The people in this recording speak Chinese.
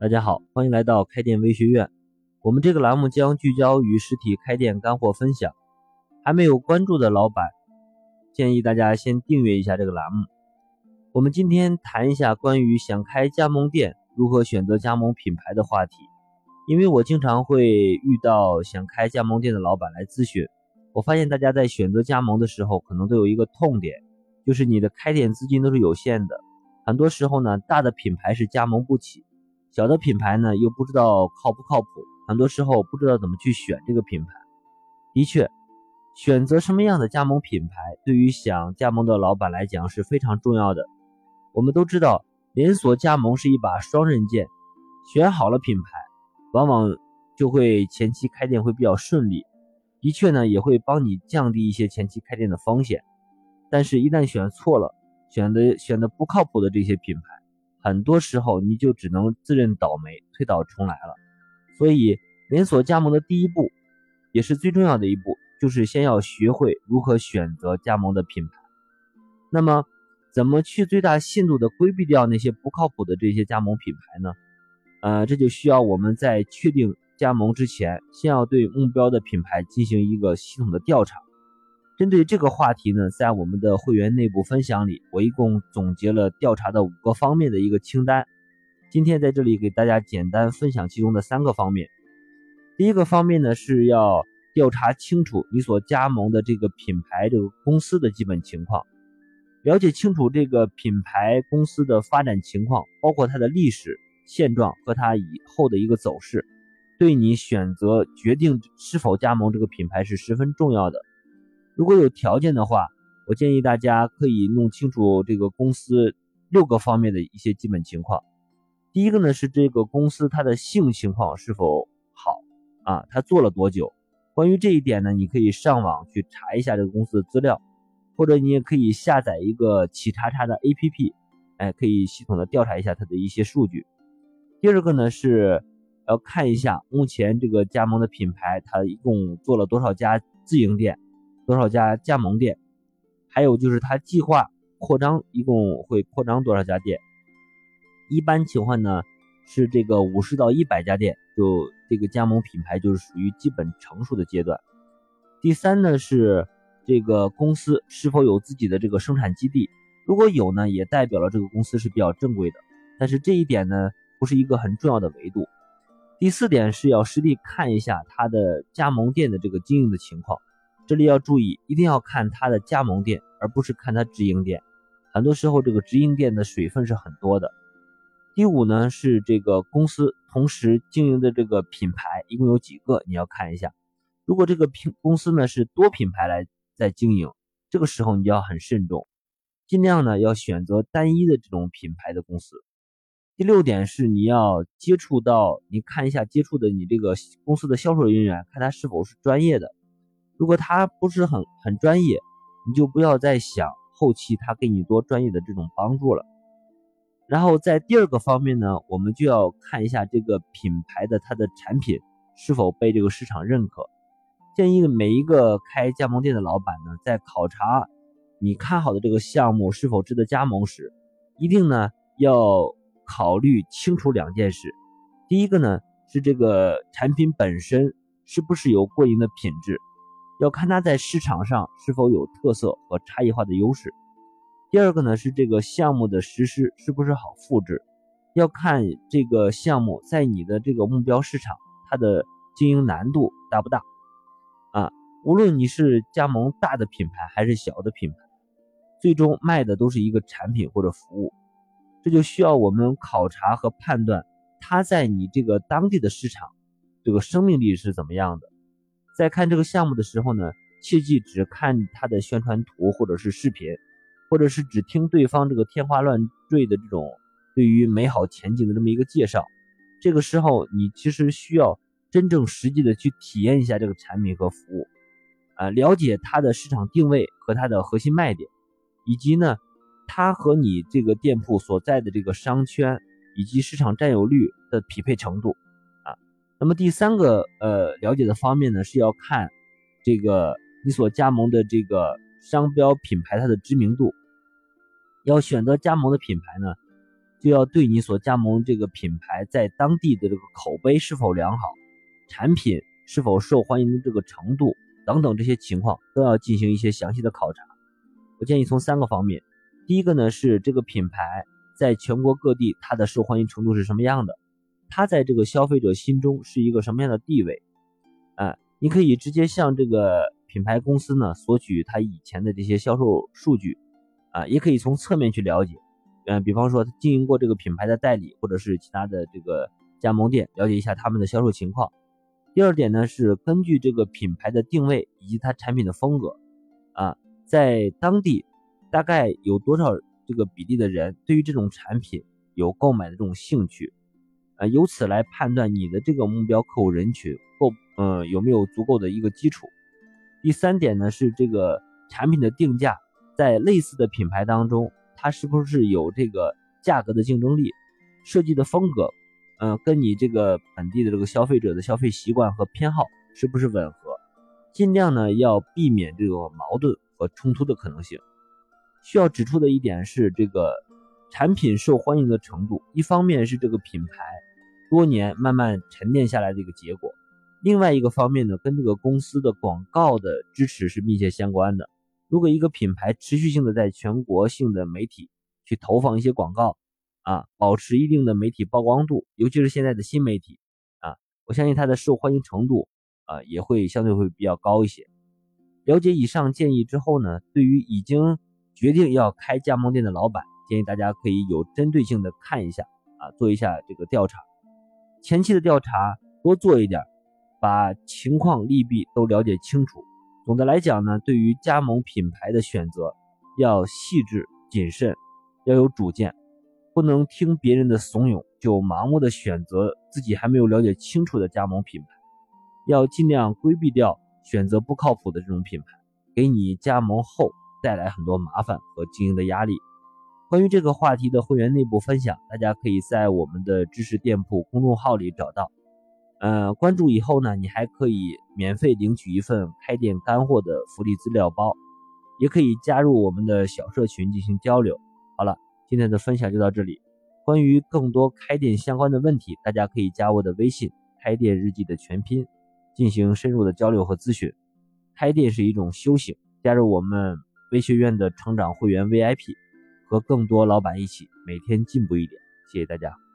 大家好，欢迎来到开店微学院。我们这个栏目将聚焦于实体开店干货分享。还没有关注的老板，建议大家先订阅一下这个栏目。我们今天谈一下关于想开加盟店如何选择加盟品牌的话题。因为我经常会遇到想开加盟店的老板来咨询，我发现大家在选择加盟的时候，可能都有一个痛点，就是你的开店资金都是有限的。很多时候呢，大的品牌是加盟不起。小的品牌呢，又不知道靠不靠谱，很多时候不知道怎么去选这个品牌。的确，选择什么样的加盟品牌，对于想加盟的老板来讲是非常重要的。我们都知道，连锁加盟是一把双刃剑，选好了品牌，往往就会前期开店会比较顺利。的确呢，也会帮你降低一些前期开店的风险。但是，一旦选错了，选的选的不靠谱的这些品牌。很多时候你就只能自认倒霉，推倒重来了。所以，连锁加盟的第一步，也是最重要的一步，就是先要学会如何选择加盟的品牌。那么，怎么去最大限度的规避掉那些不靠谱的这些加盟品牌呢？呃，这就需要我们在确定加盟之前，先要对目标的品牌进行一个系统的调查。针对这个话题呢，在我们的会员内部分享里，我一共总结了调查的五个方面的一个清单。今天在这里给大家简单分享其中的三个方面。第一个方面呢，是要调查清楚你所加盟的这个品牌这个公司的基本情况，了解清楚这个品牌公司的发展情况，包括它的历史现状和它以后的一个走势，对你选择决定是否加盟这个品牌是十分重要的。如果有条件的话，我建议大家可以弄清楚这个公司六个方面的一些基本情况。第一个呢是这个公司它的性情况是否好啊？它做了多久？关于这一点呢，你可以上网去查一下这个公司的资料，或者你也可以下载一个企查查的 APP，哎，可以系统的调查一下它的一些数据。第二个呢是要看一下目前这个加盟的品牌，它一共做了多少家自营店。多少家加盟店？还有就是他计划扩张，一共会扩张多少家店？一般情况呢是这个五十到一百家店，就这个加盟品牌就是属于基本成熟的阶段。第三呢是这个公司是否有自己的这个生产基地？如果有呢，也代表了这个公司是比较正规的。但是这一点呢不是一个很重要的维度。第四点是要实地看一下他的加盟店的这个经营的情况。这里要注意，一定要看它的加盟店，而不是看它直营店。很多时候，这个直营店的水分是很多的。第五呢，是这个公司同时经营的这个品牌一共有几个，你要看一下。如果这个品公司呢是多品牌来在经营，这个时候你就要很慎重，尽量呢要选择单一的这种品牌的公司。第六点是你要接触到，你看一下接触的你这个公司的销售人员，看他是否是专业的。如果他不是很很专业，你就不要再想后期他给你多专业的这种帮助了。然后在第二个方面呢，我们就要看一下这个品牌的它的产品是否被这个市场认可。建议每一个开加盟店的老板呢，在考察你看好的这个项目是否值得加盟时，一定呢要考虑清楚两件事。第一个呢是这个产品本身是不是有过硬的品质。要看它在市场上是否有特色和差异化的优势。第二个呢是这个项目的实施是不是好复制，要看这个项目在你的这个目标市场它的经营难度大不大啊？无论你是加盟大的品牌还是小的品牌，最终卖的都是一个产品或者服务，这就需要我们考察和判断它在你这个当地的市场这个生命力是怎么样的。在看这个项目的时候呢，切记只看它的宣传图或者是视频，或者是只听对方这个天花乱坠的这种对于美好前景的这么一个介绍。这个时候，你其实需要真正实际的去体验一下这个产品和服务，啊，了解它的市场定位和它的核心卖点，以及呢，它和你这个店铺所在的这个商圈以及市场占有率的匹配程度。那么第三个呃了解的方面呢，是要看这个你所加盟的这个商标品牌它的知名度。要选择加盟的品牌呢，就要对你所加盟这个品牌在当地的这个口碑是否良好，产品是否受欢迎的这个程度等等这些情况都要进行一些详细的考察。我建议从三个方面，第一个呢是这个品牌在全国各地它的受欢迎程度是什么样的，它在这个消费者心中是一个什么样的地位，啊，你可以直接向这个品牌公司呢索取它以前的这些销售数据，啊，也可以从侧面去了解。嗯，比方说他经营过这个品牌的代理，或者是其他的这个加盟店，了解一下他们的销售情况。第二点呢，是根据这个品牌的定位以及它产品的风格，啊，在当地大概有多少这个比例的人对于这种产品有购买的这种兴趣，呃，由此来判断你的这个目标客户人群够，嗯，有没有足够的一个基础。第三点呢，是这个产品的定价，在类似的品牌当中。它是不是有这个价格的竞争力？设计的风格，嗯，跟你这个本地的这个消费者的消费习惯和偏好是不是吻合？尽量呢要避免这种矛盾和冲突的可能性。需要指出的一点是，这个产品受欢迎的程度，一方面是这个品牌多年慢慢沉淀下来的一个结果，另外一个方面呢，跟这个公司的广告的支持是密切相关的。如果一个品牌持续性的在全国性的媒体去投放一些广告，啊，保持一定的媒体曝光度，尤其是现在的新媒体，啊，我相信它的受欢迎程度，啊，也会相对会比较高一些。了解以上建议之后呢，对于已经决定要开加盟店的老板，建议大家可以有针对性的看一下，啊，做一下这个调查，前期的调查多做一点，把情况利弊都了解清楚。总的来讲呢，对于加盟品牌的选择，要细致谨慎，要有主见，不能听别人的怂恿就盲目的选择自己还没有了解清楚的加盟品牌，要尽量规避掉选择不靠谱的这种品牌，给你加盟后带来很多麻烦和经营的压力。关于这个话题的会员内部分享，大家可以在我们的知识店铺公众号里找到。呃，关注以后呢，你还可以免费领取一份开店干货的福利资料包，也可以加入我们的小社群进行交流。好了，今天的分享就到这里。关于更多开店相关的问题，大家可以加我的微信“开店日记”的全拼，进行深入的交流和咨询。开店是一种修行，加入我们微学院的成长会员 VIP，和更多老板一起每天进步一点。谢谢大家。